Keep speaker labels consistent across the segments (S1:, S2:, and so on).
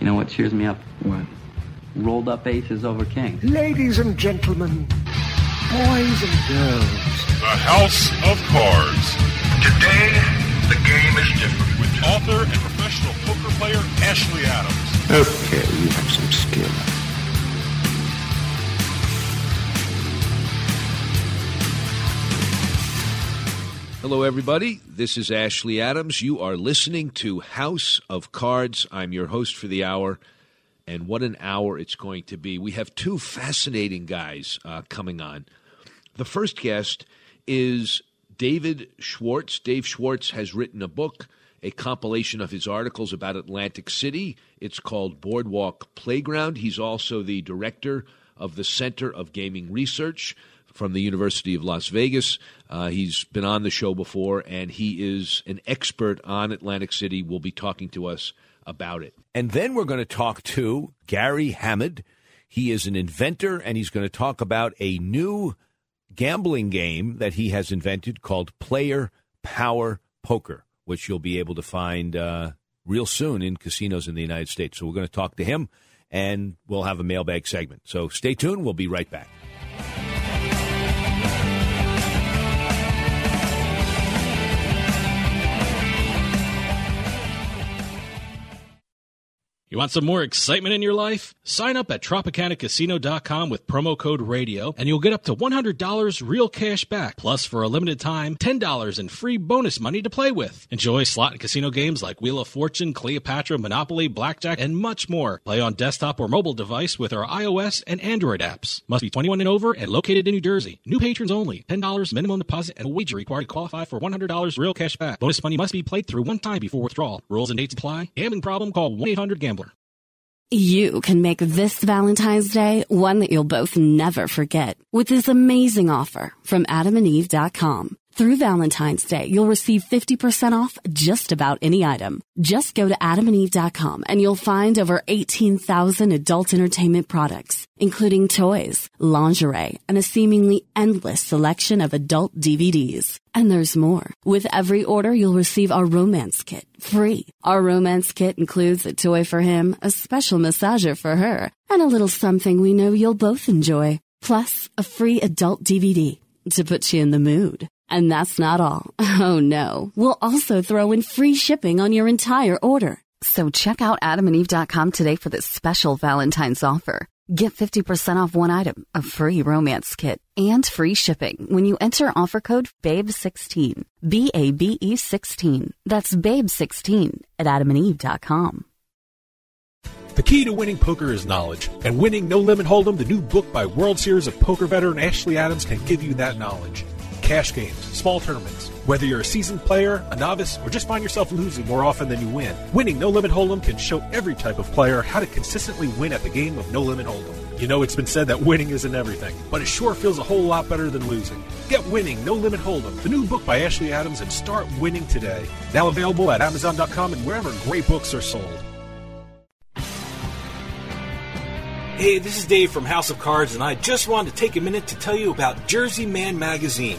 S1: You know what cheers me up?
S2: What?
S1: Rolled up aces over kings.
S3: Ladies and gentlemen, boys and girls.
S4: The House of Cards.
S5: Today, the game is different.
S4: With author and professional poker player Ashley Adams.
S2: Okay, you have some skill.
S6: Hello, everybody. This is Ashley Adams. You are listening to House of Cards. I'm your host for the hour, and what an hour it's going to be. We have two fascinating guys uh, coming on. The first guest is David Schwartz. Dave Schwartz has written a book, a compilation of his articles about Atlantic City. It's called Boardwalk Playground. He's also the director of the Center of Gaming Research from the University of Las Vegas. Uh, he's been on the show before, and he is an expert on Atlantic City. Will be talking to us about it. And then we're going to talk to Garry Hamud. He is an inventor, and he's going to talk about a new gambling game that he has invented called Player Power Poker, which you'll be able to find uh, real soon in casinos in the United States. So we're going to talk to him, and we'll have a mailbag segment. So stay tuned. We'll be right back.
S7: You want some more excitement in your life? Sign up at TropicanaCasino.com with promo code RADIO and you'll get up to $100 real cash back. Plus, for a limited time, $10 in free bonus money to play with. Enjoy slot and casino games like Wheel of Fortune, Cleopatra, Monopoly, Blackjack, and much more. Play on desktop or mobile device with our iOS and Android apps. Must be 21 and over and located in New Jersey. New patrons only. $10 minimum deposit and wager required to qualify for $100 real cash back. Bonus money must be played through one time before withdrawal. Rules and dates apply. Gambling problem? Call 1-800-GAMBLER.
S8: You can make this Valentine's Day one that you'll both never forget with this amazing offer from adamandeve.com. Through Valentine's Day, you'll receive 50% off just about any item. Just go to adamandeve.com and you'll find over 18,000 adult entertainment products, including toys, lingerie, and a seemingly endless selection of adult DVDs. And there's more. With every order, you'll receive our romance kit free. Our romance kit includes a toy for him, a special massager for her, and a little something we know you'll both enjoy. Plus, a free adult DVD to put you in the mood. And that's not all. Oh no. We'll also throw in free shipping on your entire order. So check out adamandeve.com today for this special Valentine's offer. Get 50% off one item, a free romance kit, and free shipping when you enter offer code BABE16. B A B E 16. That's BABE16 at adamandeve.com.
S9: The key to winning poker is knowledge, and winning No Limit Hold'em, the new book by World Series of Poker veteran Ashley Adams, can give you that knowledge. Cash games, small tournaments, whether you're a seasoned player, a novice, or just find yourself losing more often than you win, winning No Limit Hold'em can show every type of player how to consistently win at the game of No Limit Hold'em. You know, it's been said that winning isn't everything, but it sure feels a whole lot better than losing. Get Winning No Limit Hold'em, the new book by Ashley Adams, and start winning today. Now available at Amazon.com and wherever great books are sold.
S10: Hey, this is Dave from House of Cards, and I just wanted to take a minute to tell you about Jersey Man Magazine.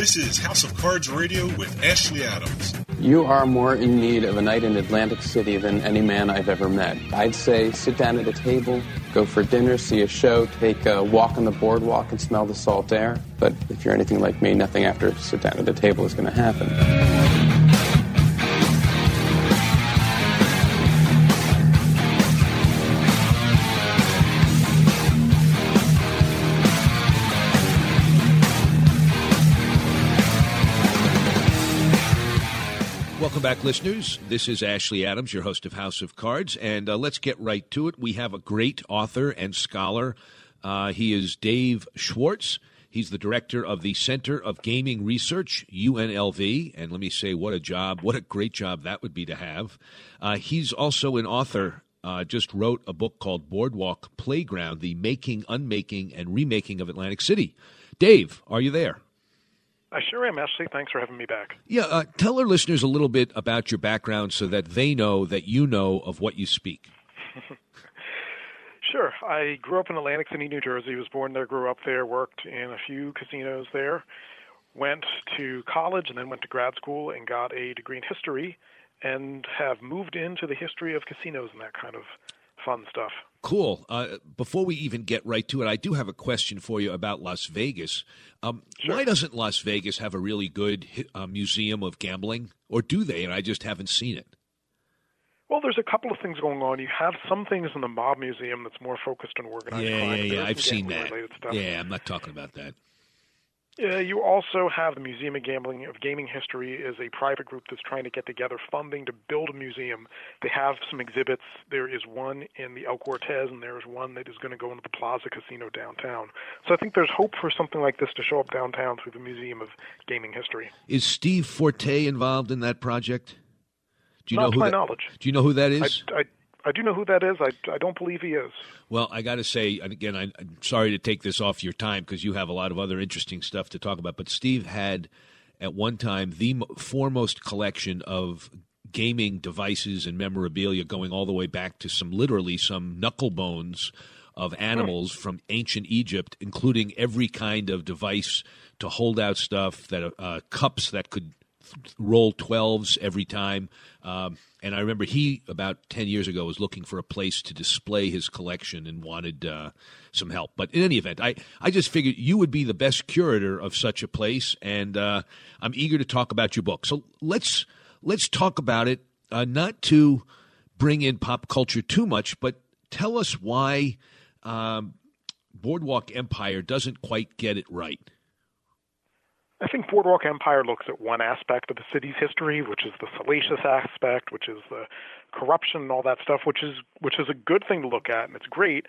S4: This is House of Cards Radio with Ashley Adams.
S2: You are more in need of a night in Atlantic City than any man I've ever met. I'd say sit down at a table, go for dinner, see a show, take a walk on the boardwalk and smell the salt air. But if you're anything like me, nothing after sit down at a table is going to happen.
S6: Welcome back, listeners. This is Ashley Adams, your host of House of Cards, and uh, let's get right to it. We have a great author and scholar. Uh, he is Dave Schwartz. He's the director of the Center of Gaming Research, UNLV. And let me say, what a job, what a great job that would be to have. Uh, he's also an author, uh, just wrote a book called Boardwalk Playground The Making, Unmaking, and Remaking of Atlantic City. Dave, are you there?
S11: I sure am, Ashley. Thanks for having me back.
S6: Yeah, uh, tell our listeners a little bit about your background so that they know that you know of what you speak.
S11: Sure. I grew up in Atlantic City, New Jersey. Was born there, grew up there, worked in a few casinos there. Went to college and then went to grad school and got a degree in history and have moved into the history of casinos and that kind of fun stuff.
S6: Cool. Uh, before we even get right to it, I do have a question for you about Las Vegas. Um,
S11: Sure.
S6: Why doesn't Las Vegas have a really good uh, museum of gambling? Or do they? And I just haven't seen it.
S11: Well, there's a couple of things going on. You have some things in the Mob Museum that's more focused on organized
S6: yeah,
S11: crime.
S6: yeah, yeah. I've seen that.
S11: Stuff.
S6: Yeah, I'm not talking about that.
S11: Yeah, you also have the Museum of Gambling of Gaming History is a private group that's trying to get together funding to build a museum. They have some exhibits. There is one in the El Cortez, and there is one that is going to go into the Plaza Casino downtown. So I think there's hope for something like this to show up downtown through the Museum of Gaming History.
S6: Is Steve Forte involved in that project? Do you
S11: Not
S6: know
S11: to
S6: who
S11: my
S6: that,
S11: knowledge.
S6: Do you know who that is?
S11: I, I, I do know who that is. I, I don't believe he is.
S6: Well, I got to say, again, I, I'm sorry to take this off your time because you have a lot of other interesting stuff to talk about. But Steve had, at one time, the foremost collection of gaming devices and memorabilia going all the way back to some literally some knuckle bones of animals from ancient Egypt, including every kind of device to hold out stuff, that uh, cups that could roll 12s every time. Um, and I remember he, about 10 years ago, was looking for a place to display his collection and wanted uh, some help. But in any event, I, I just figured you would be the best curator of such a place, and uh, I'm eager to talk about your book. So let's, let's talk about it, uh, not to bring in pop culture too much, but tell us why um, Boardwalk Empire doesn't quite get it right.
S11: I think Boardwalk Empire looks at one aspect of the city's history, which is the salacious aspect, which is the corruption and all that stuff, which is which is a good thing to look at and it's great.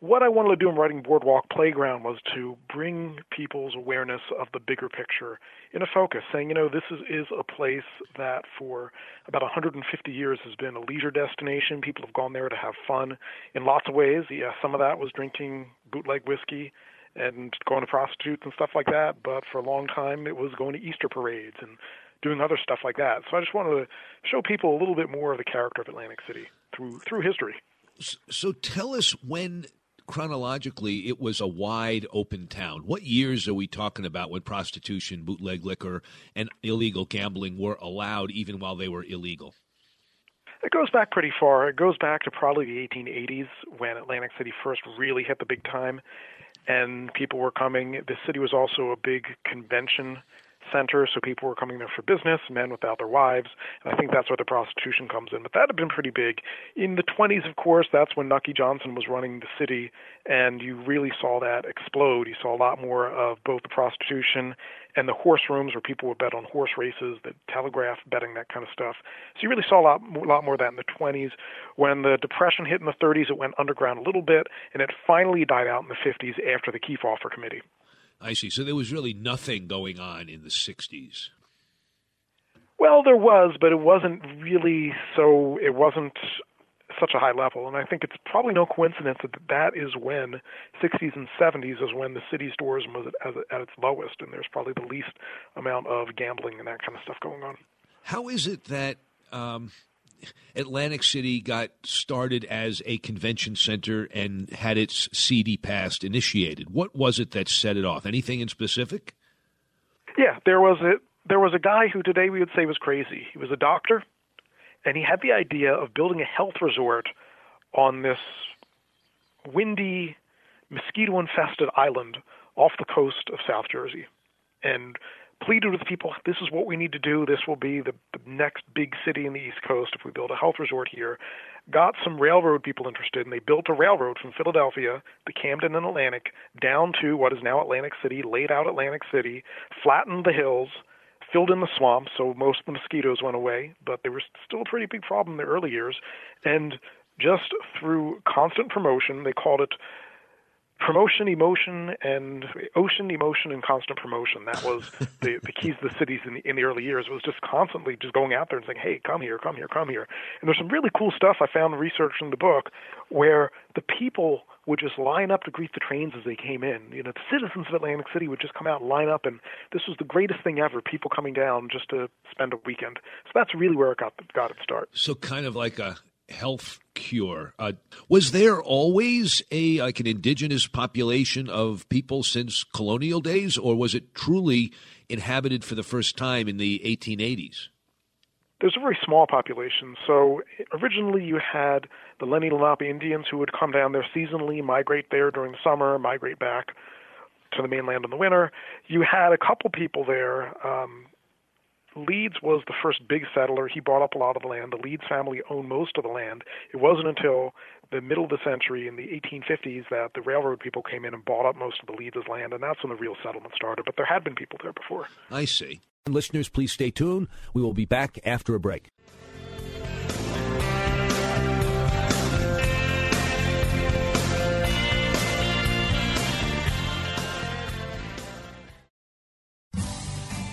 S11: What I wanted to do in writing Boardwalk Playground was to bring people's awareness of the bigger picture in a focus, saying, you know, this is, is a place that for about 150 years has been a leisure destination. People have gone there to have fun in lots of ways. Yeah, some of that was drinking bootleg whiskey and going to prostitutes and stuff like that. But for a long time, it was going to Easter parades and doing other stuff like that. So I just wanted to show people a little bit more of the character of Atlantic City through through history.
S6: So tell us when chronologically it was a wide open town. What years are we talking about when prostitution, bootleg liquor, and illegal gambling were allowed even while they were illegal?
S11: It goes back pretty far. It goes back to probably the 1880s when Atlantic City first really hit the big time and people were coming. The city was also a big convention center, so people were coming there for business, men without their wives, and I think that's where the prostitution comes in. But that had been pretty big. In the 20s, of course, that's when Nucky Johnson was running the city, and you really saw that explode. You saw a lot more of both the prostitution and the horse rooms where people would bet on horse races, the telegraph betting, that kind of stuff. So you really saw a lot, a lot more of that in the 20s. When the Depression hit in the 30s, it went underground a little bit, and it finally died out in the 50s after the Kefauver Committee.
S6: I see. So there was really nothing going on in the 60s.
S11: Well, there was, but it wasn't really so. It wasn't such a high level, and I think it's probably no coincidence that that is when 60s and 70s is when the city's tourism was at, at its lowest, and there's probably the least amount of gambling and that kind of stuff going on.
S6: How is it that um, Atlantic City got started as a convention center and had its CD past initiated? What was it that set it off? Anything in specific?
S11: Yeah, there was a there was a guy who today we would say was crazy. He was a doctor, and he had the idea of building a health resort on this windy, mosquito-infested island off the coast of South Jersey, and pleaded with people, this is what we need to do. This will be the, the next big city in the East Coast if we build a health resort here. Got some railroad people interested, and they built a railroad from Philadelphia to Camden and Atlantic down to what is now Atlantic City, laid out Atlantic City, flattened the hills, filled in the swamp, so most of the mosquitoes went away, but they were still a pretty big problem in the early years. And just through constant promotion, they called it promotion, emotion, and ocean, emotion, and constant promotion. That was the, the keys to the cities in the, in the early years. Was just constantly just going out there and saying, "Hey, come here, come here, come here." And there's some really cool stuff I found researching the book where the people would just line up to greet the trains as they came in. You know, the citizens of Atlantic City would just come out and line up, and this was the greatest thing ever. People coming down just to spend a weekend. So that's really where it got got its start.
S6: So kind of like a health cure. Uh, was there always a like an indigenous population of people since colonial days, or was it truly inhabited for the first time in the 1880s?
S11: There's a very small population. So originally you had the Lenni Lenape Indians who would come down there seasonally, migrate there during the summer, migrate back to the mainland in the winter. You had a couple people there. Um, Leeds was the first big settler. He bought up a lot of the land. The Leeds family owned most of the land. It wasn't until the middle of the century in the 1850s that the railroad people came in and bought up most of the Leeds' land, and that's when the real settlement started. But there had been people there before.
S6: I see.
S12: Listeners, please stay tuned. We will be back after a break.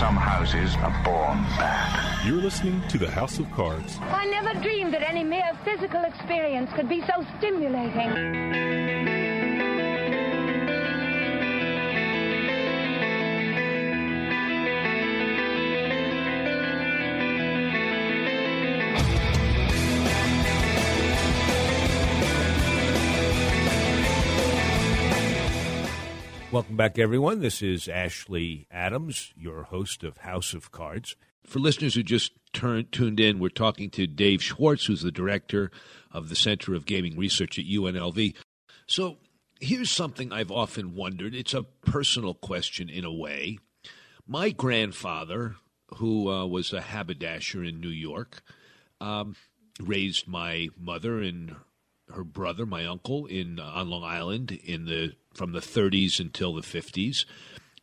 S5: Some houses are born bad.
S9: You're listening to the House of Cards.
S13: I never dreamed that any mere physical experience could be so stimulating.
S12: Welcome back, everyone. This is Ashley Adams, your host of House of Cards.
S6: For listeners who just tuned in, we're talking to Dave Schwartz, who's the director of the Center of Gaming Research at UNLV. So here's something I've often wondered. It's a personal question in a way. My grandfather, who uh, was a haberdasher in New York, um, raised my mother and her brother, my uncle, in uh, on Long Island in the from the 30s until the 50s.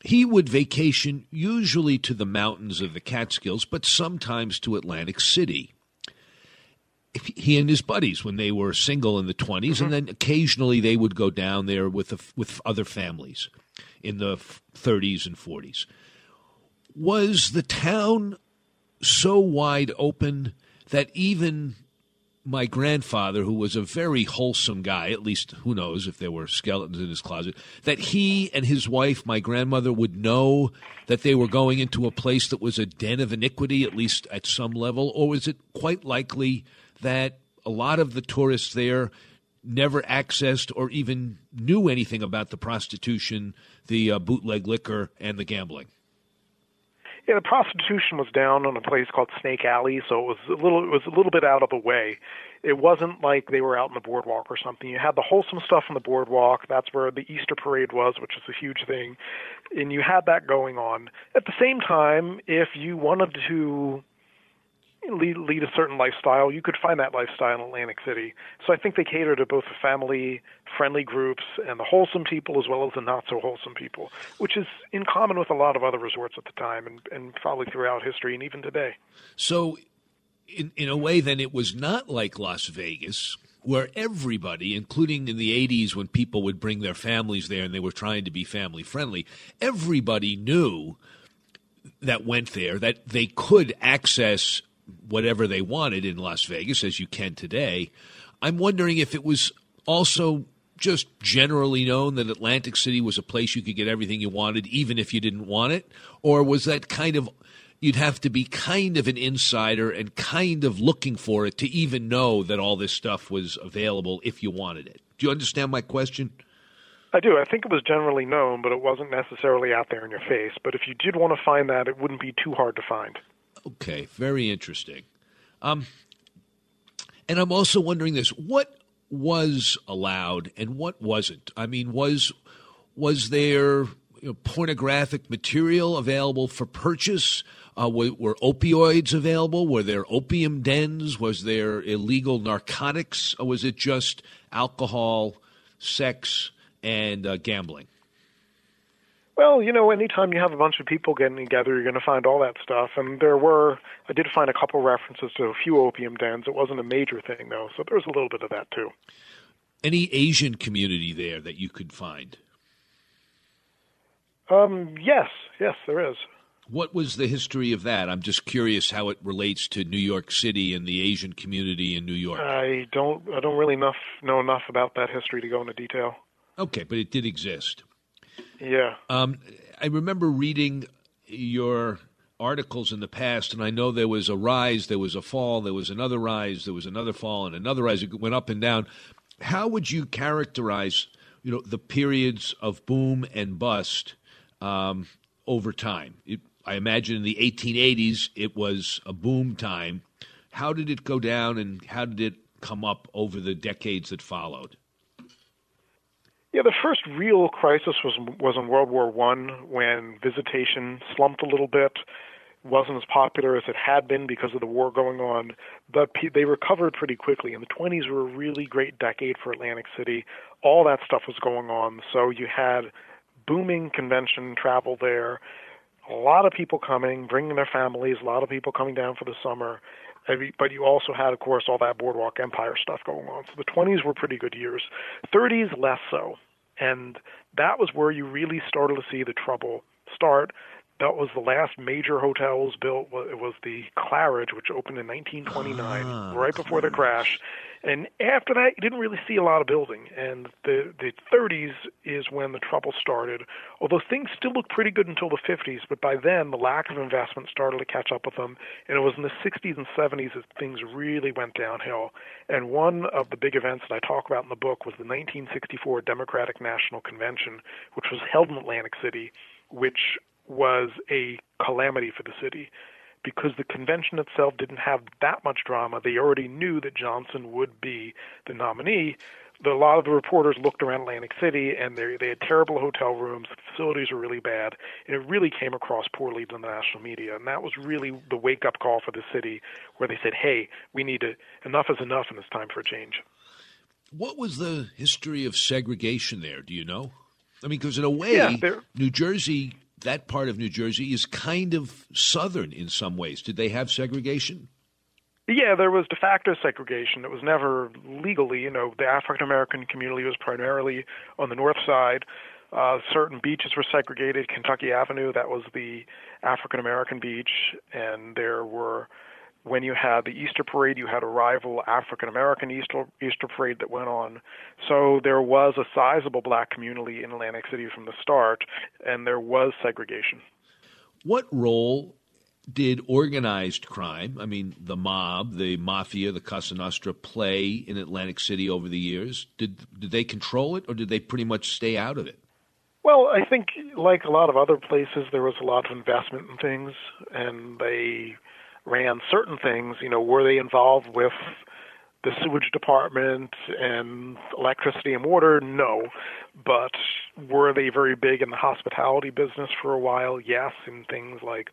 S6: He would vacation usually to the mountains of the Catskills, but sometimes to Atlantic City. He and his buddies, when they were single in the 20s, mm-hmm. and then occasionally they would go down there with with other families in the 30s and 40s. Was the town so wide open that even my grandfather, who was a very wholesome guy, at least who knows if there were skeletons in his closet, that he and his wife, my grandmother, would know that they were going into a place that was a den of iniquity, at least at some level? Or was it quite likely that a lot of the tourists there never accessed or even knew anything about the prostitution, the uh, bootleg liquor, and the gambling?
S11: Yeah, the prostitution was down on a place called Snake Alley, so it was a little it was a little bit out of the way. It wasn't like they were out on the boardwalk or something. You had the wholesome stuff on the boardwalk. That's where the Easter parade was, which is a huge thing, and you had that going on. At the same time, if you wanted to lead, lead a certain lifestyle, you could find that lifestyle in Atlantic City. So I think they cater to both the family friendly groups and the wholesome people as well as the not so wholesome people, which is in common with a lot of other resorts at the time and, and probably throughout history and even today.
S6: So, in, in a way, then it was not like Las Vegas. Where everybody, including in the 80s when people would bring their families there and they were trying to be family friendly, everybody knew that went there that they could access whatever they wanted in Las Vegas, as you can today. I'm wondering if it was also just generally known that Atlantic City was a place you could get everything you wanted, even if you didn't want it, or was that kind of you'd have to be kind of an insider and kind of looking for it to even know that all this stuff was available if you wanted it. Do you understand my question?
S11: I do. I think it was generally known, but it wasn't necessarily out there in your face. But if you did want to find that, it wouldn't be too hard to find.
S6: Okay, very interesting. Um, and I'm also wondering this: what was allowed and what wasn't? I mean, was was there you know, pornographic material available for purchase? Uh, were, were, opioids available? Were there opium dens? Was there illegal narcotics? Or was it just alcohol, sex, and uh, gambling?
S11: Well, you know, anytime you have a bunch of people getting together, you're going to find all that stuff. And there were, I did find a couple references to a few opium dens. It wasn't a major thing, though, so there was a little bit of that, too.
S6: Any Asian community there that you could find?
S11: Um, yes, yes, there is.
S6: What was the history of that? I'm just curious how it relates to New York City and the Asian community in New York.
S11: I don't, I don't really enough know enough about that history to go into detail.
S6: Okay, but it did exist.
S11: Yeah.
S6: Um, I remember reading your articles in the past, and I know there was a rise, there was a fall, there was another rise, there was another fall, and another rise. It went up and down. How would you characterize, you know, the periods of boom and bust um, over time? It, I imagine in the 1880s it was a boom time. How did it go down, and how did it come up over the decades that followed?
S11: Yeah, the first real crisis was was in World War One when visitation slumped a little bit, wasn't as popular as it had been because of the war going on. But pe- they recovered pretty quickly, and the 20s were a really great decade for Atlantic City. All that stuff was going on, so you had booming convention travel there, a lot of people coming, bringing their families, a lot of people coming down for the summer. But you also had, of course, all that Boardwalk Empire stuff going on. So the 20s were pretty good years. 30s less so. And that was where you really started to see the trouble start. That was the last major hotel was built. It was the Claridge, which opened in 1929, ah, right before the crash. And after that, you didn't really see a lot of building. And the the 30s is when the trouble started. Although things still looked pretty good until the 50s, but by then the lack of investment started to catch up with them. And it was in the 60s and 70s that things really went downhill. And one of the big events that I talk about in the book was the 1964 Democratic National Convention, which was held in Atlantic City, which was a calamity for the city because the convention itself didn't have that much drama. They already knew that Johnson would be the nominee. The, a lot of the reporters looked around Atlantic City and they they had terrible hotel rooms. The facilities were really bad, and it really came across poorly to the national media. And that was really the wake up call for the city, where they said, "Hey, we need to enough is enough, and it's time for a change."
S6: What was the history of segregation there? Do you know? I mean, because in a way,
S11: yeah,
S6: New Jersey that part of New Jersey is kind of southern in some ways. Did they have segregation?
S11: Yeah, there was de facto segregation. It was never legally. You know, the African American community was primarily on the north side. Uh, certain beaches were segregated. Kentucky Avenue, that was the African American beach, and there were when you had the Easter parade, you had a rival African American Easter Easter parade that went on. So there was a sizable black community in Atlantic City from the start, and there was segregation.
S6: What role did organized crime, I mean the mob, the mafia, the Cosa Nostra, play in Atlantic City over the years? Did did they control it, or did they pretty much stay out of it?
S11: Well, I think like a lot of other places, there was a lot of investment in things, and they ran certain things, you know, were they involved with the sewage department and electricity and water? No. But were they very big in the hospitality business for a while? Yes, in things like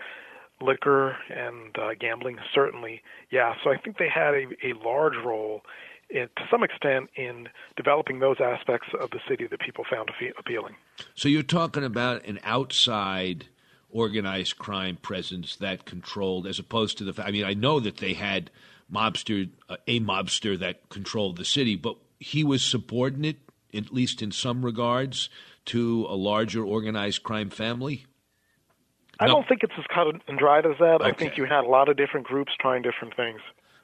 S11: liquor and uh, gambling, certainly. Yeah, so I think they had a, a large role in, to some extent in developing those aspects of the city that people found appealing.
S6: So you're talking about an outside organized crime presence that controlled, as opposed to the. I mean, I know that they had mobster, uh, a mobster that controlled the city, but he was subordinate, at least in some regards, to a larger organized crime family.
S11: I
S6: No.
S11: don't think it's as cut and dried as that. I think you had a lot of different groups trying different things.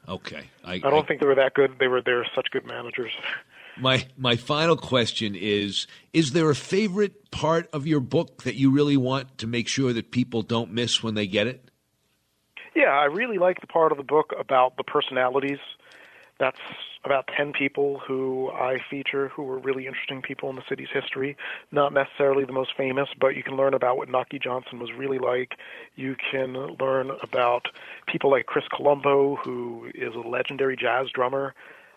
S6: Okay. I,
S11: I don't think they were that good. They were they're such good managers.
S6: My my final question is: Is there a favorite part of your book that you really want to make sure that people don't miss when they get it?
S11: Yeah, I really like the part of the book about the personalities. That's about 10 people who I feature who were really interesting people in the city's history. Not necessarily the most famous, but you can learn about what Nucky Johnson was really like. You can learn about people like Chris Columbo, who is a legendary jazz drummer.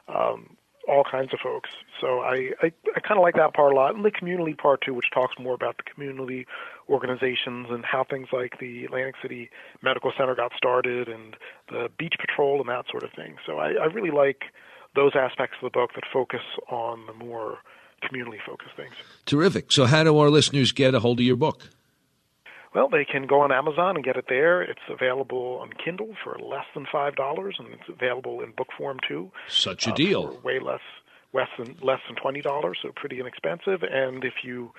S11: Um, all kinds of folks. So I, I, I kind of like that part a lot. And the community part too, which talks more about the community organizations and how things like the Atlantic City Medical Center got started and the beach patrol and that sort of thing. So I, I really like those aspects of the book that focus on the more community focused things.
S6: Terrific. So, how do our listeners get a hold of your book?
S11: Well, they can go on Amazon and get it there. It's available on Kindle for less than five dollars, and it's available in book form too.
S6: Such a
S11: uh,
S6: deal.
S11: for way less, less than less than twenty dollars, so pretty inexpensive. And if you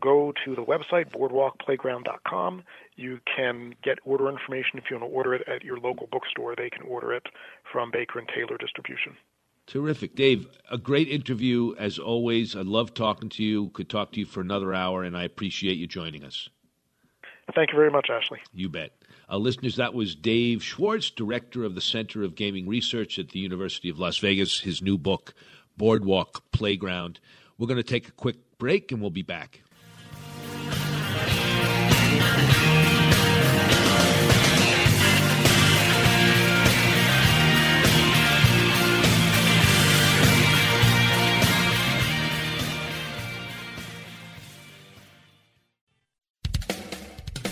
S11: go to the website boardwalkplayground.com, you can get order information. If you want to order it at your local bookstore, they can order it from Baker and Taylor Distribution.
S6: Terrific. Dave, a great interview as always. I love talking to you. Could talk to you for another hour, and I appreciate you joining us.
S11: Thank you very much, Ashley.
S6: You bet. Uh, listeners, that was Dave Schwartz, director of the Center of Gaming Research at the University of Las Vegas, his new book, Boardwalk Playground. We're going to take a quick break, and we'll be back.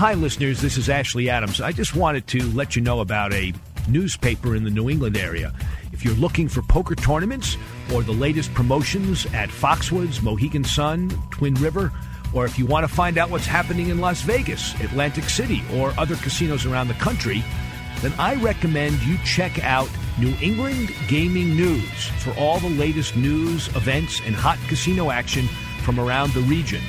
S6: Hi, listeners. This is Ashley Adams. I just wanted to let you know about a newspaper in the New England area. If you're looking for poker tournaments or the latest promotions at Foxwoods, Mohegan Sun, Twin River, or if you want to find out what's happening in Las Vegas, Atlantic City, or other casinos around the country, then I recommend you check out New England Gaming News for all the latest news, events, and hot casino action from around the region.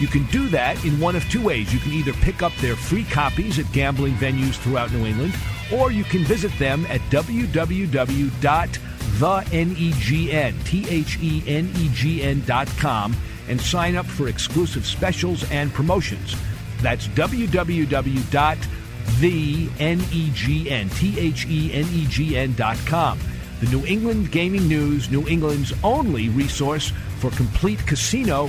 S6: You can do that in one of two ways. You can either pick up their free copies at gambling venues throughout New England, or you can visit them at www.thenegn, and sign up for exclusive specials and promotions. That's www.thenegn, The New England Gaming News, New England's only resource for complete casino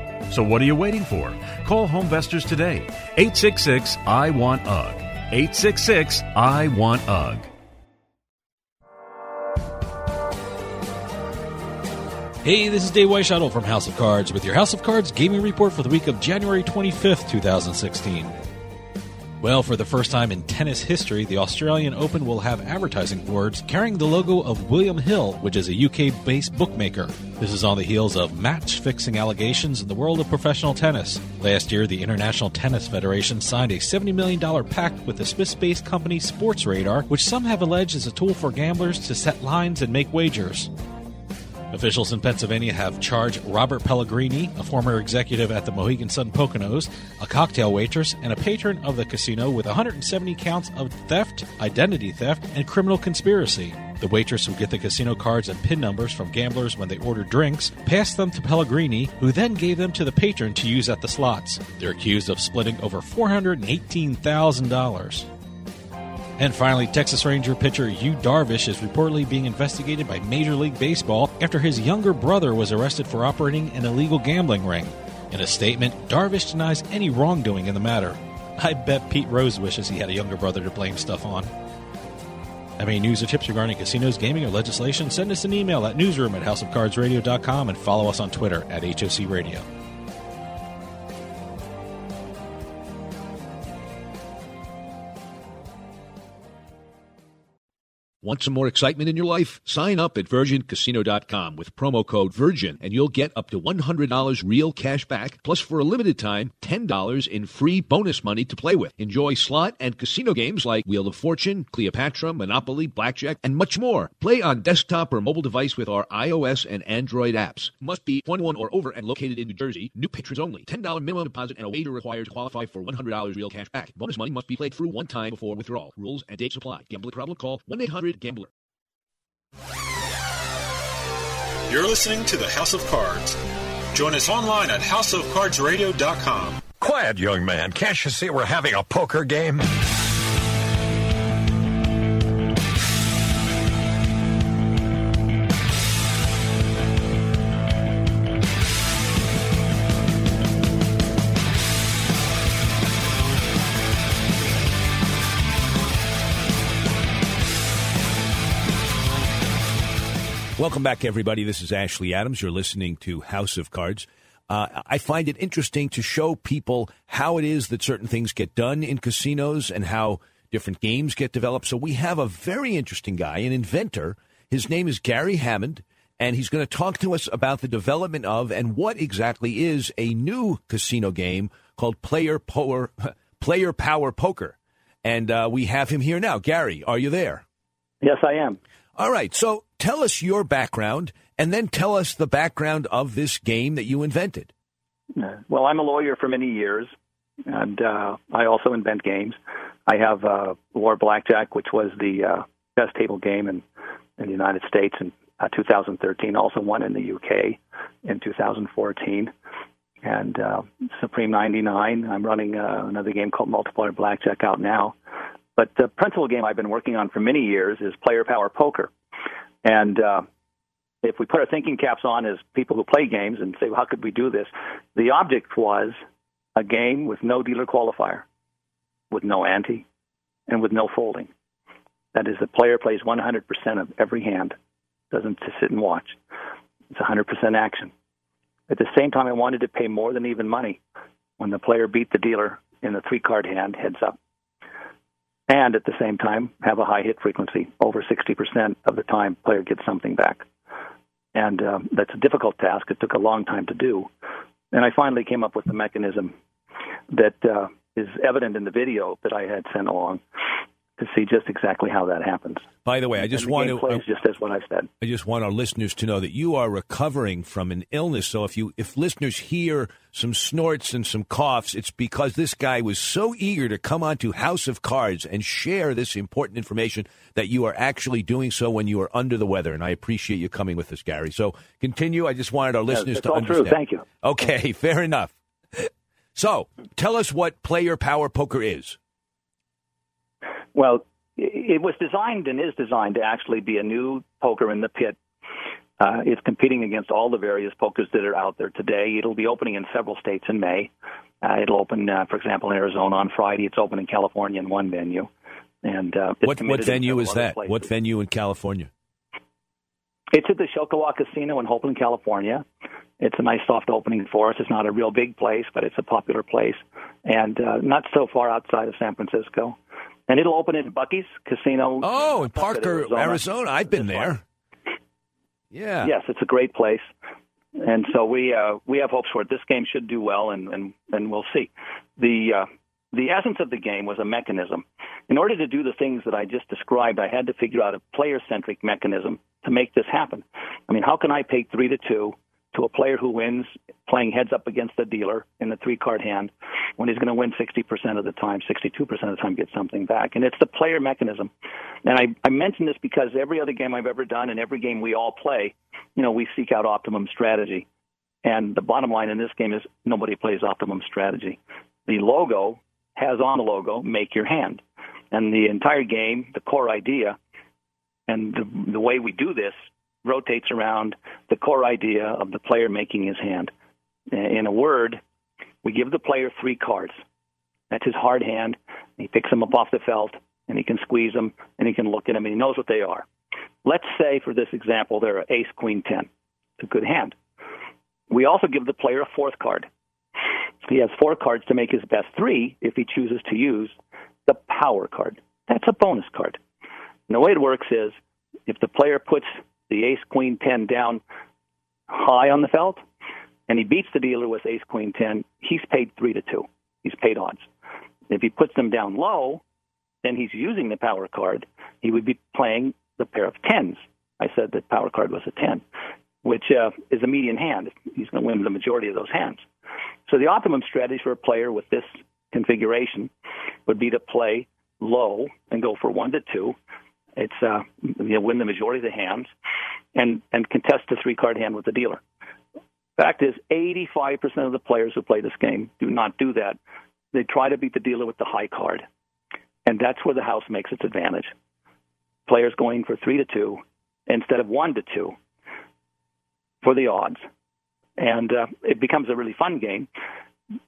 S14: So what are you waiting for? Call Homevestors today. 866 I want UGG. 866 I want UGG.
S7: Hey, this is Dave Weishuttle from House of Cards with your House of Cards gaming report for the week of January 25th, 2016. Well, for the first time in tennis history, the Australian Open will have advertising boards carrying the logo of William Hill, which is a UK based bookmaker. This is on the heels of match fixing allegations in the world of professional tennis. Last year, the International Tennis Federation signed a $70 million pact with the Swiss based company Sportradar, which some have alleged is a tool for gamblers to set lines and make wagers. Officials in Pennsylvania have charged Robert Pellegrini, a former executive at the Mohegan Sun Poconos, a cocktail waitress, and a patron of the casino with 170 counts of theft, identity theft, and criminal conspiracy. The waitress would get the casino cards and PIN numbers from gamblers when they ordered drinks, passed them to Pellegrini, who then gave them to the patron to use at the slots. They're accused of splitting over $418,000. And finally, Texas Ranger pitcher Yu Darvish is reportedly being investigated by Major League Baseball after his younger brother was arrested for operating an illegal gambling ring. In a statement, Darvish denies any wrongdoing in the matter. I bet Pete Rose wishes he had a younger brother to blame stuff on. Have any news or tips regarding casinos, gaming, or legislation? Send us an email at newsroom at houseofcardsradio.com and follow us on Twitter at HOC Radio.
S15: Want some more excitement in your life? Sign up at VirginCasino.com with promo code VIRGIN and you'll get up to $100 real cash back, plus for a limited time, $10 in free bonus money to play with. Enjoy slot and casino games like Wheel of Fortune, Cleopatra, Monopoly, Blackjack, and much more. Play on desktop or mobile device with our iOS and Android apps. Must be 21 or over and located in New Jersey. New patrons only. $10 minimum deposit and a wager required to qualify for $100 real cash back. Bonus money must be played through one time before withdrawal. Rules and dates apply. Gambling problem? Call 1-800 Gambler.
S4: You're listening to the House of Cards. Join us online at houseofcardsradio.com.
S16: Quiet, young man. Can't you see we're having a poker game?
S6: Welcome back, everybody. This is Ashley Adams. You're listening to House of Cards. Uh, I find it interesting to show people how it is that certain things get done in casinos and how different games get developed. So we have a very interesting guy, an inventor. His name is Garry Hamud, and he's going to talk to us about the development of and what exactly is a new casino game called Player Power, Player Power Poker. And uh, we have him here now. Garry, are you there?
S17: Yes, I am.
S6: All right. So tell us your background and then tell us the background of this game that you invented.
S17: Uh, well, I'm a lawyer for many years, and uh, I also invent games. I have uh, War Blackjack, which was the uh, best table game in, in the United States in uh, 2013, also won in the UK in 2014. And uh, Supreme 99, I'm running uh, another game called Multiplier Blackjack out now. But the principal game I've been working on for many years is Player Power Poker. And uh, if we put our thinking caps on as people who play games and say, well, how could we do this? The object was a game with no dealer qualifier, with no ante, and with no folding. That is, the player plays 100% of every hand, doesn't just sit and watch. It's 100% action. At the same time, I wanted to pay more than even money when the player beat the dealer in the three card hand heads up. And at the same time, have a high hit frequency. Over 60% of the time, player gets something back. And uh, that's a difficult task. It took a long time to do. And I finally came up with the mechanism that uh, is evident in the video that I had sent along to see just exactly how that happens.
S6: By the way, I just want to
S17: plays just as what I said.
S6: I just want our listeners to know that you are recovering from an illness. So if you if listeners hear some snorts and some coughs, it's because this guy was so eager to come onto House of Cards and share this important information that you are actually doing so when you are under the weather. And I appreciate you coming with us, Garry. So continue. I just wanted our listeners
S17: it's
S6: to
S17: all
S6: understand.
S17: true. Thank you.
S6: Okay, fair enough. So tell us what player power poker is.
S17: Well, it was designed and is designed to actually be a new poker in the pit. Uh, it's competing against all the various pokers that are out there today. It'll be opening in several states in May. Uh, it'll open, uh, for example, in Arizona on Friday. It's open in California in one venue. And uh,
S6: What what venue is that?
S17: places.
S6: What venue in California?
S17: It's at the Sho-Ka-Wah Casino in Hopland, California. It's a nice soft opening for us. It's not a real big place, but it's a popular place, and uh, not so far outside of San Francisco. And it'll open at Bucky's Casino.
S6: Oh, in Parker,
S17: Arizona.
S6: Arizona. I've been there. Yeah.
S17: Yes, it's a great place, and so we uh, we have hopes for it. This game should do well, and and, and we'll see. The uh, the essence of the game was a mechanism. In order to do the things that I just described, I had to figure out a player centric mechanism to make this happen. I mean, how can I pay three to two to a player who wins playing heads up against the dealer in the three card hand when he's going to win 60% of the time, 62% of the time get something back. And it's the player mechanism. And I, I mention this because every other game I've ever done and every game we all play, you know, we seek out optimum strategy. And the bottom line in this game is nobody plays optimum strategy. The logo has on the logo, make your hand. And the entire game, the core idea, and the, the way we do this rotates around the core idea of the player making his hand. Uh, in a word, we give the player three cards. That's his hard hand. He picks them up off the felt, and he can squeeze them, and he can look at them, and he knows what they are. Let's say, for this example, they're an ace, queen, ten. It's a good hand. We also give the player a fourth card. He has four cards to make his best three if he chooses to use the power card. That's a bonus card. And the way it works is if the player puts the ace, queen, ten down high on the felt, and he beats the dealer with ace, queen, ten, he's paid three to two. He's paid odds. If he puts them down low, then he's using the power card. He would be playing the pair of tens. I said the power card was a ten, which uh, is a median hand. He's going to win the majority of those hands. So the optimum strategy for a player with this configuration would be to play low and go for one to two. It's uh, you know, win the majority of the hands and and contest the three card hand with the dealer. Fact is, 85% of the players who play this game do not do that. They try to beat the dealer with the high card, and that's where the house makes its advantage. Players going for three to two instead of one to two for the odds, and uh, it becomes a really fun game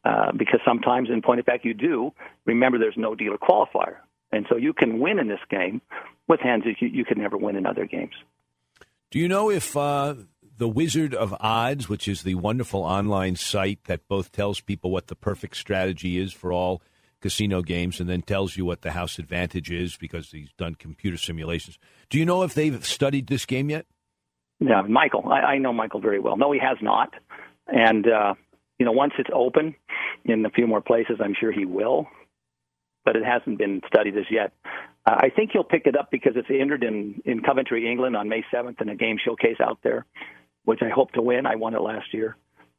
S17: uh, because sometimes in point of fact you do remember there's no dealer qualifier, and so you can win in this game with hands that you, you could never win in other games.
S6: Do you know if uh, the Wizard of Odds, which is the wonderful online site that both tells people what the perfect strategy is for all casino games and then tells you what the house advantage is because he's done computer simulations, do you know if they've studied this game yet?
S17: Yeah, Michael. I, I know Michael very well. No, he has not. And uh, you know, once it's open in a few more places, I'm sure he will. But it hasn't been studied as yet. I think he'll pick it up because it's entered in in Coventry, England, on May 7th in a game showcase out there, which I hope to win. I won it last year.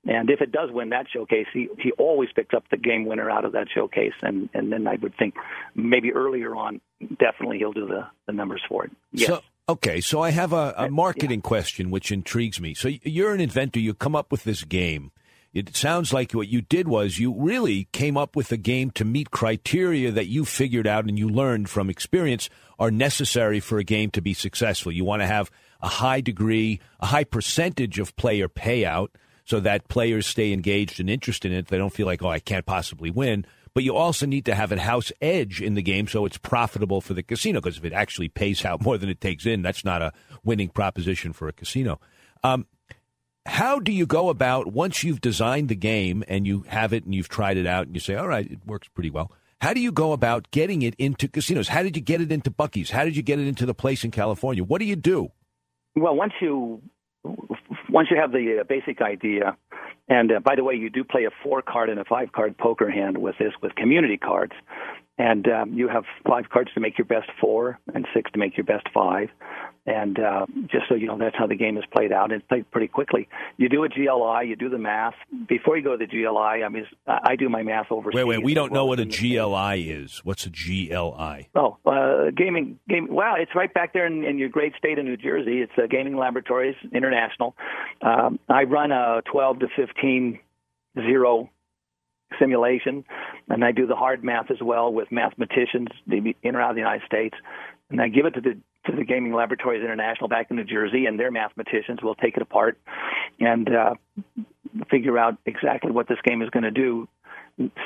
S17: And if it does win that showcase, he he always picks up the game winner out of that showcase, and and then I would think maybe earlier on, definitely he'll do the the numbers for it. Yes.
S6: So, okay, so I have a, a uh, marketing question which intrigues me. So you're an inventor. You come up with this game. It sounds like what you did was you really came up with a game to meet criteria that you figured out and you learned from experience are necessary for a game to be successful. You want to have a high degree, a high percentage of player payout so that players stay engaged and interested in it. They don't feel like, oh, I can't possibly win. But you also need to have a house edge in the game so it's profitable for the casino because if it actually pays out more than it takes in, that's not a winning proposition for a casino. Um, how do you go about once you've designed the game and you have it and you've tried it out and you say, all right, it works pretty well? How do you go about getting it into casinos? How did you get it into Bucky's? How did you get it into the place in California? What do you do?
S17: Well, once you once you have the uh, basic idea, and uh, by the way, you do play a four card and a five card poker hand with this with community cards, and um, you have five cards to make your best four and six to make your best five. And uh, just so you know, that's how the game is played out. It's played pretty quickly. You do a GLI, you do the math before you go to the GLI. I mean, I do my math over.
S6: Wait, wait, we don't know what a GLI is. What's a GLI?
S17: Oh, uh, gaming, game. Wow, it's right back there in, in your great state of New Jersey. It's uh, Gaming Laboratories International. Um, I run a 12 to 15 zero simulation, and I do the hard math as well with mathematicians in and out of the United States, and I give it to the to the Gaming Laboratories International back in New Jersey, and their mathematicians will take it apart and uh, figure out exactly what this game is going to do,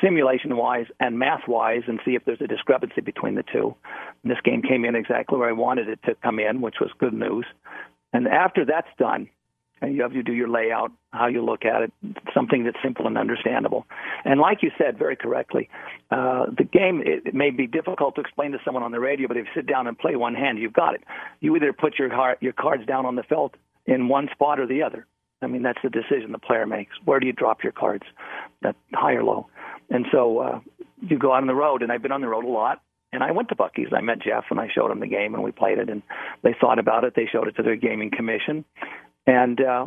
S17: simulation wise and math wise, and see if there's a discrepancy between the two. And this game came in exactly where I wanted it to come in, which was good news. And after that's done, and you have to do your layout, how you look at it, something that's simple and understandable. And like you said very correctly, uh, the game it, it may be difficult to explain to someone on the radio, but if you sit down and play one hand, you've got it. You either put your heart, your cards down on the felt in one spot or the other. I mean, that's the decision the player makes. Where do you drop your cards, that high or low? And so uh, you go out on the road, and I've been on the road a lot. And I went to Bucky's. I met Jeff, and I showed him the game, and we played it. And they thought about it. They showed it to their gaming commission, and uh,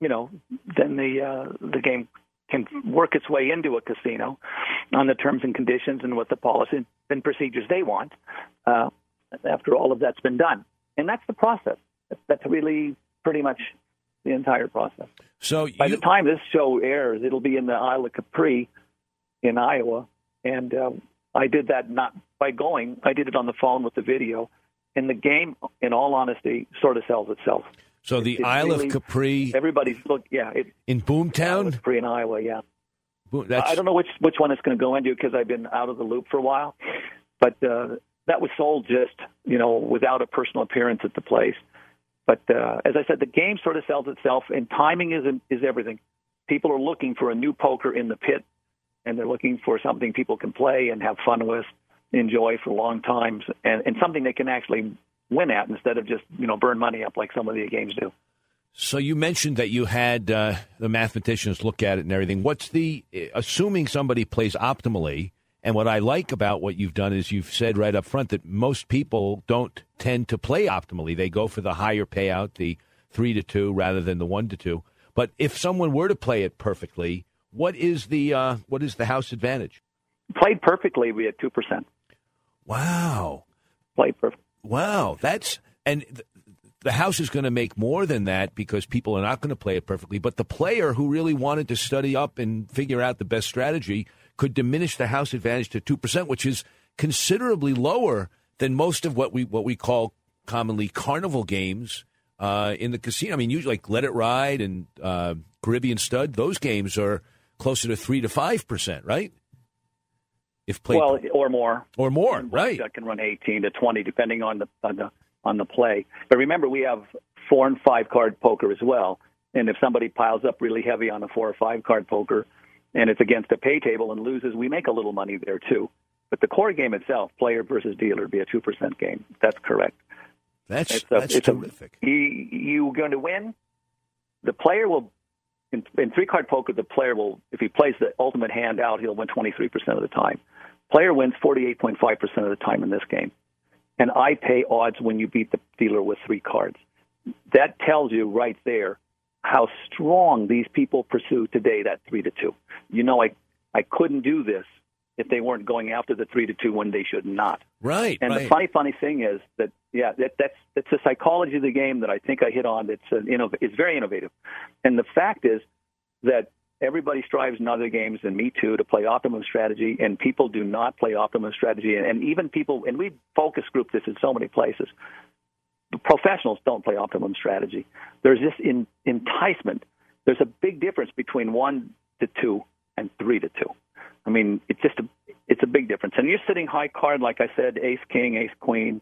S17: you know, then the uh, the game can work its way into a casino on the terms and conditions and what the policy and procedures they want. Uh, after all of that's been done, and that's the process. That's really pretty much the entire process.
S6: So
S17: by the time this show airs, it'll be in the Isle of Capri in Iowa, and uh, I did that not by going. I did it on the phone with the video, and the game, in all honesty, sort of sells itself.
S6: So the Isle really, of Capri.
S17: Everybody's look, yeah, it,
S6: in Boomtown,
S17: Capri in Iowa, yeah. I don't know which which one it's going to go into because I've been out of the loop for a while, but uh, that was sold just you know without a personal appearance at the place. But uh, as I said, the game sort of sells itself, and timing is is everything. People are looking for a new poker in the pit, and they're looking for something people can play and have fun with, enjoy for long times, and, and something they can actually win at instead of just you know burn money up like some of the games do.
S6: So you mentioned that you had uh, the mathematicians look at it and everything. What's the assuming somebody plays optimally? And what I like about what you've done is you've said right up front that most people don't tend to play optimally. They go for the higher payout, the three to two, rather than the one to two. But if someone were to play it perfectly, what is the uh, what is the house advantage?
S17: Played perfectly, we had two percent.
S6: Wow.
S17: Played perfect.
S6: Wow, that's and the house is going to make more than that because people are not going to play it perfectly. But the player who really wanted to study up and figure out the best strategy could diminish the house advantage to two percent, which is considerably lower than most of what we what we call commonly carnival games uh, in the casino. I mean, usually like Let It Ride and uh, Caribbean Stud, those games are closer to three to five percent, right? If played
S17: well or more.
S6: Or more right.
S17: that can run 18 to 20 depending on the on the on the play. But remember we have four and five card poker as well. And if somebody piles up really heavy on a four or five card poker and it's against a pay table and loses we make a little money there too. But the core game itself player versus dealer be a 2% game. That's correct.
S6: That's
S17: it's
S6: a, that's
S17: it's
S6: terrific.
S17: a, you, you're going to win? The player will in, in three card poker, the player will, if he plays the ultimate hand out, he'll win 23% of the time. Player wins 48.5% of the time in this game. and I pay odds when you beat the dealer with three cards. That tells you right there how strong these people pursue today that three to two. You know, I I couldn't do this if they weren't going after the three to two when they should not.
S12: Right.
S17: And
S12: right.
S17: the funny, funny thing is that yeah, that, that's that's the psychology of the game that I think I hit on. It's an innov- it's very innovative, and the fact is that everybody strives in other games, and me too, to play optimum strategy, and people do not play optimum strategy, and, and even people, and we focus group this in so many places. Professionals don't play optimum strategy. There's this in, enticement. There's a big difference between one to two and three to two. I mean, it's just a it's a big difference. And you're sitting high card, like I said, ace king, ace queen,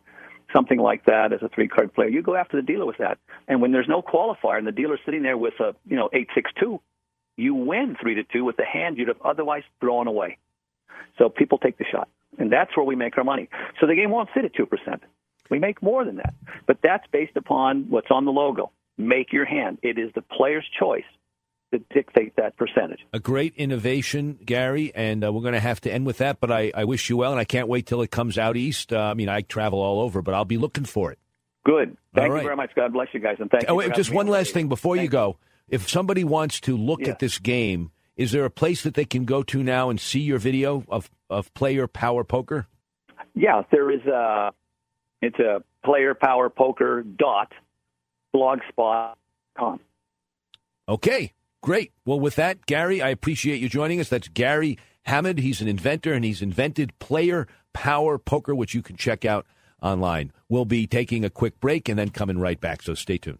S17: something like that as a three card player. You go after the dealer with that. And when there's no qualifier and the dealer's sitting there with a you know eight six two, you win three to two with the hand you'd have otherwise thrown away. So people take the shot, and that's where we make our money. So the game won't sit at two percent. We make more than that, but that's based upon what's on the logo. Make your hand. It is the player's choice to dictate that percentage.
S12: A great innovation, Garry, and uh, we're going to have to end with that. But I, I wish you well, and I can't wait till it comes out east. Uh, I mean, I travel all over, but I'll be looking for it.
S17: Good. Thank you very much. God bless you guys, and thank
S12: Oh,
S17: you.
S12: wait, just one last thing before you go. If somebody wants to look
S17: Yeah.
S12: at this game, is there a place that they can go to now and see your video of, of player power poker?
S17: Yeah, there is a. It's a player power poker dot blogspot.com.
S12: Okay, great. Well, with that, Garry, I appreciate you joining us. That's Garry Hamud. He's an inventor, and he's invented Player Power Poker, which you can check out online. We'll be taking a quick break and then coming right back, so stay tuned.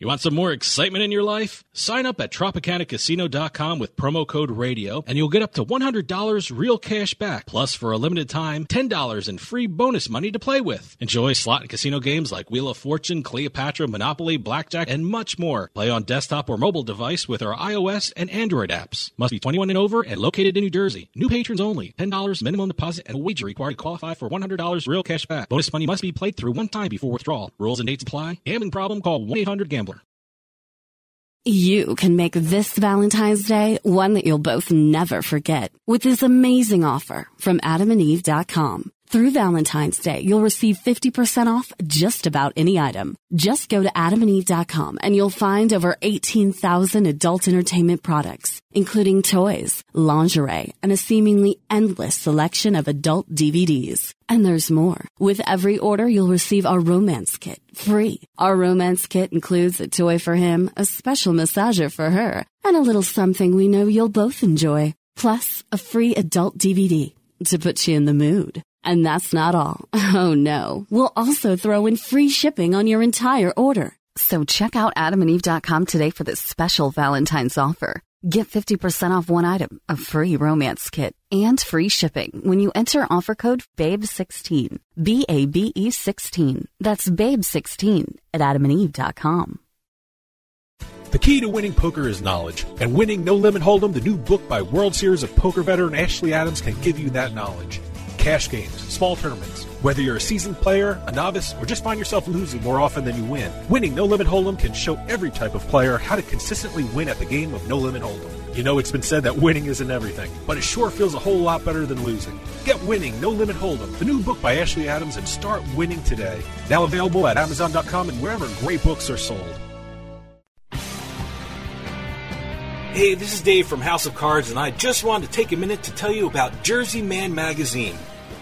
S7: You want some more excitement in your life? Sign up at TropicanaCasino.com with promo code RADIO and you'll get up to $100 real cash back. Plus, for a limited time, $10 in free bonus money to play with. Enjoy slot and casino games like Wheel of Fortune, Cleopatra, Monopoly, Blackjack, and much more. Play on desktop or mobile device with our iOS and Android apps. Must be 21 and over and located in New Jersey. New patrons only. $10 minimum deposit and wager required to qualify for $100 real cash back. Bonus money must be played through one time before withdrawal. Rules and dates apply. Gambling problem? Call 1-800-GAMBLER.
S8: You can make this Valentine's Day one that you'll both never forget with this amazing offer from adamandeve.com. Through Valentine's Day, you'll receive 50% off just about any item. Just go to adamandeve.com and you'll find over 18,000 adult entertainment products, including toys, lingerie, and a seemingly endless selection of adult DVDs. And there's more. With every order, you'll receive our romance kit free. Our romance kit includes a toy for him, a special massager for her, and a little something we know you'll both enjoy. Plus, a free adult DVD to put you in the mood. And that's not all. Oh no. We'll also throw in free shipping on your entire order. So check out adamandeve.com today for this special Valentine's offer. Get 50% off one item, a free romance kit, and free shipping when you enter offer code BABE16. B A B E 16. That's BABE16 at adamandeve.com.
S9: The key to winning poker is knowledge, and winning No Limit Hold'em, the new book by World Series of Poker veteran Ashley Adams, can give you that knowledge. Cash games, small tournaments. Whether you're a seasoned player, a novice, or just find yourself losing more often than you win, winning No Limit Hold'em can show every type of player how to consistently win at the game of No Limit Hold'em. You know, it's been said that winning isn't everything, but it sure feels a whole lot better than losing. Get Winning No Limit Hold'em, the new book by Ashley Adams, and start winning today. Now available at Amazon.com and wherever great books are sold.
S10: Hey, this is Dave from House of Cards, and I just wanted to take a minute to tell you about Jersey Man Magazine.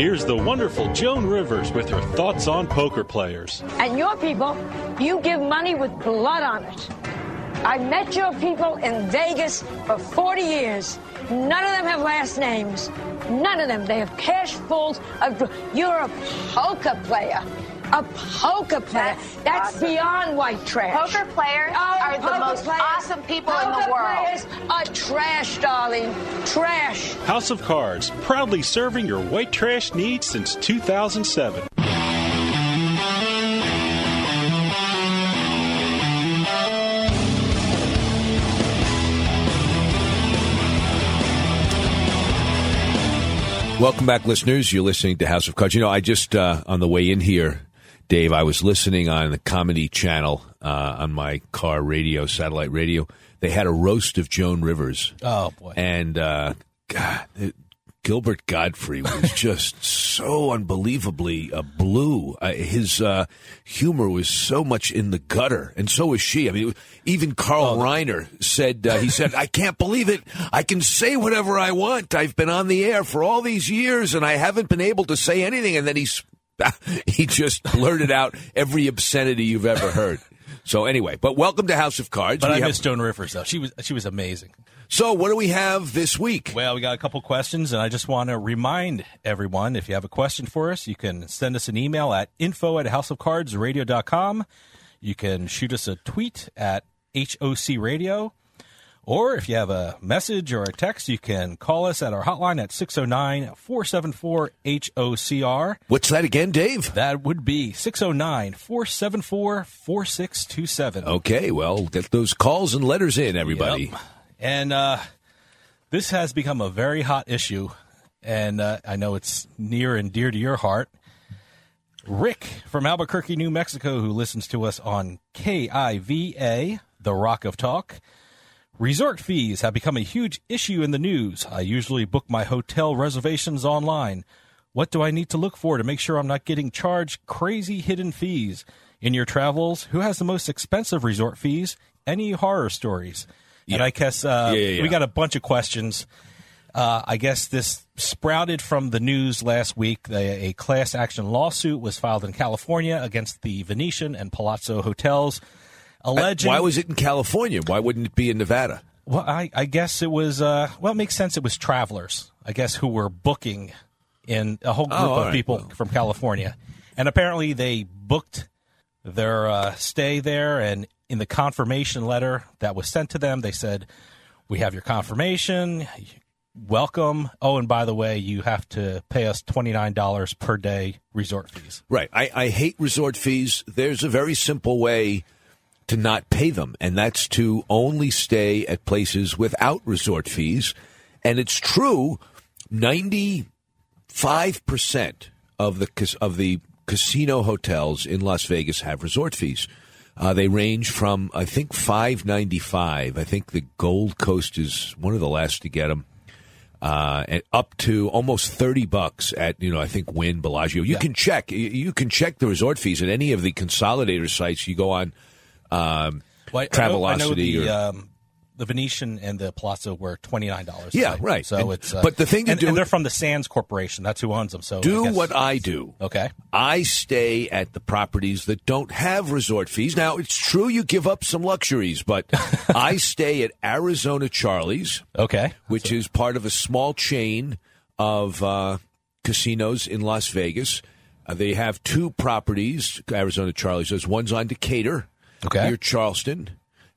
S4: Here's the wonderful Joan Rivers with her thoughts on poker players.
S18: And your people, you give money with blood on it. I met your people in Vegas for 40 years. None of them have last names. None of them. They have cash pools of. You're a poker player. A poker player. That's, beyond white trash.
S19: Poker players
S18: Oh,
S19: are the most
S18: players-
S19: awesome people in the
S18: poker
S19: world.
S18: Players are trash, darling. Trash.
S4: House of Cards, proudly serving your white trash needs since 2007.
S6: Welcome back, listeners. You're listening to House of Cards. You know, I just, uh, on the way in here, Dave, I was listening on the comedy channel uh, on my car radio, satellite radio. They had a roast of Joan Rivers.
S7: Oh, boy.
S6: And, uh, God, it- Gilbert Gottfried was just so unbelievably uh, blue. Uh, his uh, humor was so much in the gutter, and so was she. I mean, even Carl Reiner said, uh, he said, I can't believe it. I can say whatever I want. I've been on the air for all these years, and I haven't been able to say anything. And then he's, he just blurted out every obscenity you've ever heard. So anyway, but welcome to House of Cards.
S7: But
S6: We
S7: I
S6: have-
S7: miss Joan Rivers though. She was she was amazing.
S6: So what do we have this week?
S7: Well, we got a couple questions, and I just want to remind everyone if you have a question for us, you can send us an email at info at houseofcardsradio.com. You can shoot us a tweet at HOC Radio. Or if you have a message or a text, you can call us at our hotline at 609 474 HOCR.
S6: What's that again, Dave?
S7: That would be 609 474 4627.
S6: Okay, well, get those calls and letters in, everybody.
S7: Yep. And uh, this has become a very hot issue, and uh, I know it's near and dear to your heart. Rick from Albuquerque, New Mexico, who listens to us on KIVA, the Rock of Talk. Resort fees have become a huge issue in the news. I usually book my hotel reservations online. What do I need to look for to make sure I'm not getting charged crazy hidden fees? In your travels, who has the most expensive resort fees? Any horror stories? And I guess uh,
S6: Yeah, yeah, yeah.
S7: we got a bunch of questions. Uh, I guess this sprouted from the news last week. A, a class action lawsuit was filed in California against the Venetian and Palazzo hotels, alleging.
S6: Why was it in California? Why wouldn't it be in Nevada?
S7: Well, I, I guess it was. Uh, well, it makes sense. It was travelers, I guess, who were booking in a whole group
S6: Oh,
S7: of
S6: right.
S7: people from California, and apparently they booked their uh, stay there. And in the confirmation letter that was sent to them, they said, "We have your confirmation. Welcome. Oh, and by the way, you have to pay us twenty nine dollars per day resort fees."
S6: Right. I, I hate resort fees. There's a very simple way to not pay them, and that's to only stay at places without resort fees. And it's true, ninety five percent of the of the casino hotels in Las Vegas have resort fees. Uh, they range from I think five ninety five. I think the Gold Coast is one of the last to get them. Uh, and up to almost thirty bucks at you know I think Wynn Bellagio. You can check. You can check the resort fees at any of the consolidator sites. You go on um,
S7: Well, I- I know- I know
S6: Travelocity
S7: the,
S6: or
S7: um, the Venetian and the Palazzo were twenty nine dollars.
S6: Yeah, right.
S7: So
S6: And-
S7: it's uh,
S6: but the thing to
S7: and,
S6: do-
S7: and they're from the Sands Corporation. That's who owns them. So
S6: do
S7: guess-
S6: what I do.
S7: Okay.
S6: I stay at the properties that don't have resort fees. Now, it's true you give up some luxuries, but I stay at Arizona Charlie's.
S7: Okay.
S6: Which is part of a small chain of uh, casinos in Las Vegas. Uh, they have two properties, Arizona Charlie's. There's one's on Decatur,
S7: okay.
S6: near Charleston,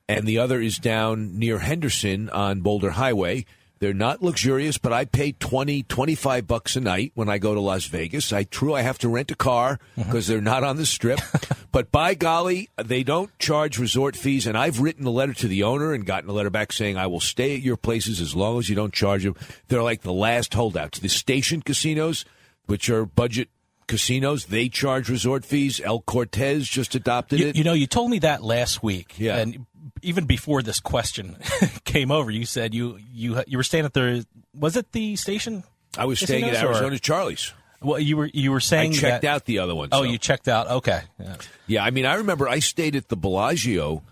S6: and the other is down near Henderson on Boulder Highway. They're not luxurious, but I pay 20, 25 bucks a night when I go to Las Vegas. I true I have to rent a car mm-hmm. because they're not on the strip. but by golly, they don't charge resort fees. And I've written a letter to the owner and gotten a letter back saying I will stay at your places as long as you don't charge them. They're like the last holdouts. The station casinos, which are budget casinos, they charge resort fees. El Cortez just adopted
S7: You,
S6: it.
S7: you know, you told me that last week.
S6: Yeah.
S7: And even before this question came over, you said you you you were staying at the was it the station?
S6: I was staying at
S7: Casinos, or-
S6: Arizona Charlie's.
S7: Well, you were you were saying
S6: I checked
S7: that-
S6: out the other ones.
S7: Oh,
S6: so.
S7: you checked out. Okay. Yeah.
S6: Yeah, I mean, I remember I stayed at the Bellagio,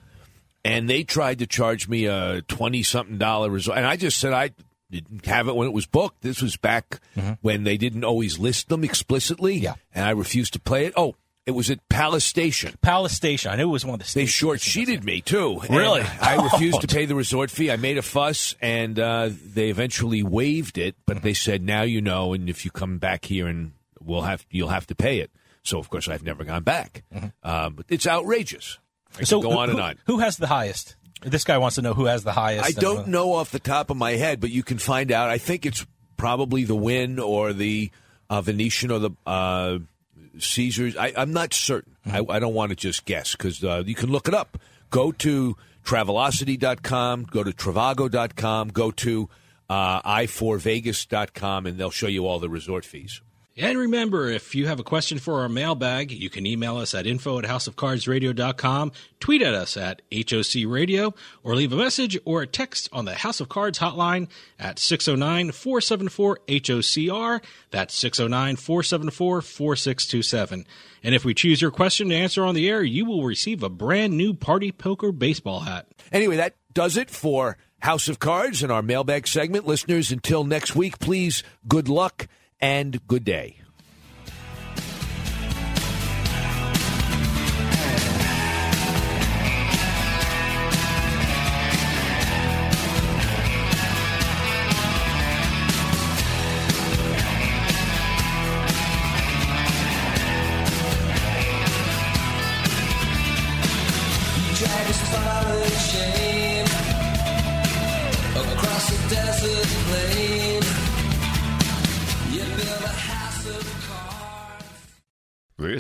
S6: and they tried to charge me a twenty something dollar resort, and I just said I didn't have it when it was booked. This was back when they didn't always list them explicitly. Yeah. And I refused to play it. Oh, it was at Palace Station.
S19: Palace Station. I knew it was one of the
S6: They short sheeted me, too.
S19: Really?
S6: I refused to pay the resort fee. I made a fuss, and uh, they eventually waived it, but they said, now you know, and if you come back here, and we'll have you'll have to pay it. So, of course, I've never gone back. Um, but it's outrageous. I
S19: so
S6: go on
S19: who,
S6: and on.
S19: Who has the highest? This guy wants to know who has the highest.
S6: I don't know off the top of my head, but you can find out. I think it's probably the Wynn or the uh, Venetian or the uh, Caesars. I, I'm not certain. I, I don't want to just guess because uh, you can look it up. Go to Travelocity.com, go to Trivago.com, go to uh, i4Vegas.com, and they'll show you all the resort fees.
S7: And remember, if you have a question for our mailbag, you can email us at info at houseofcardsradio.com, tweet at us at HOC Radio, or leave a message or a text on the House of Cards hotline at 609-474-HOCR. That's 609-474-4627. And if we choose your question to answer on the air, you will receive a brand new Party Poker baseball hat.
S6: Anyway, that does it for House of Cards and our mailbag segment. Listeners, until next week, please, good luck and good day.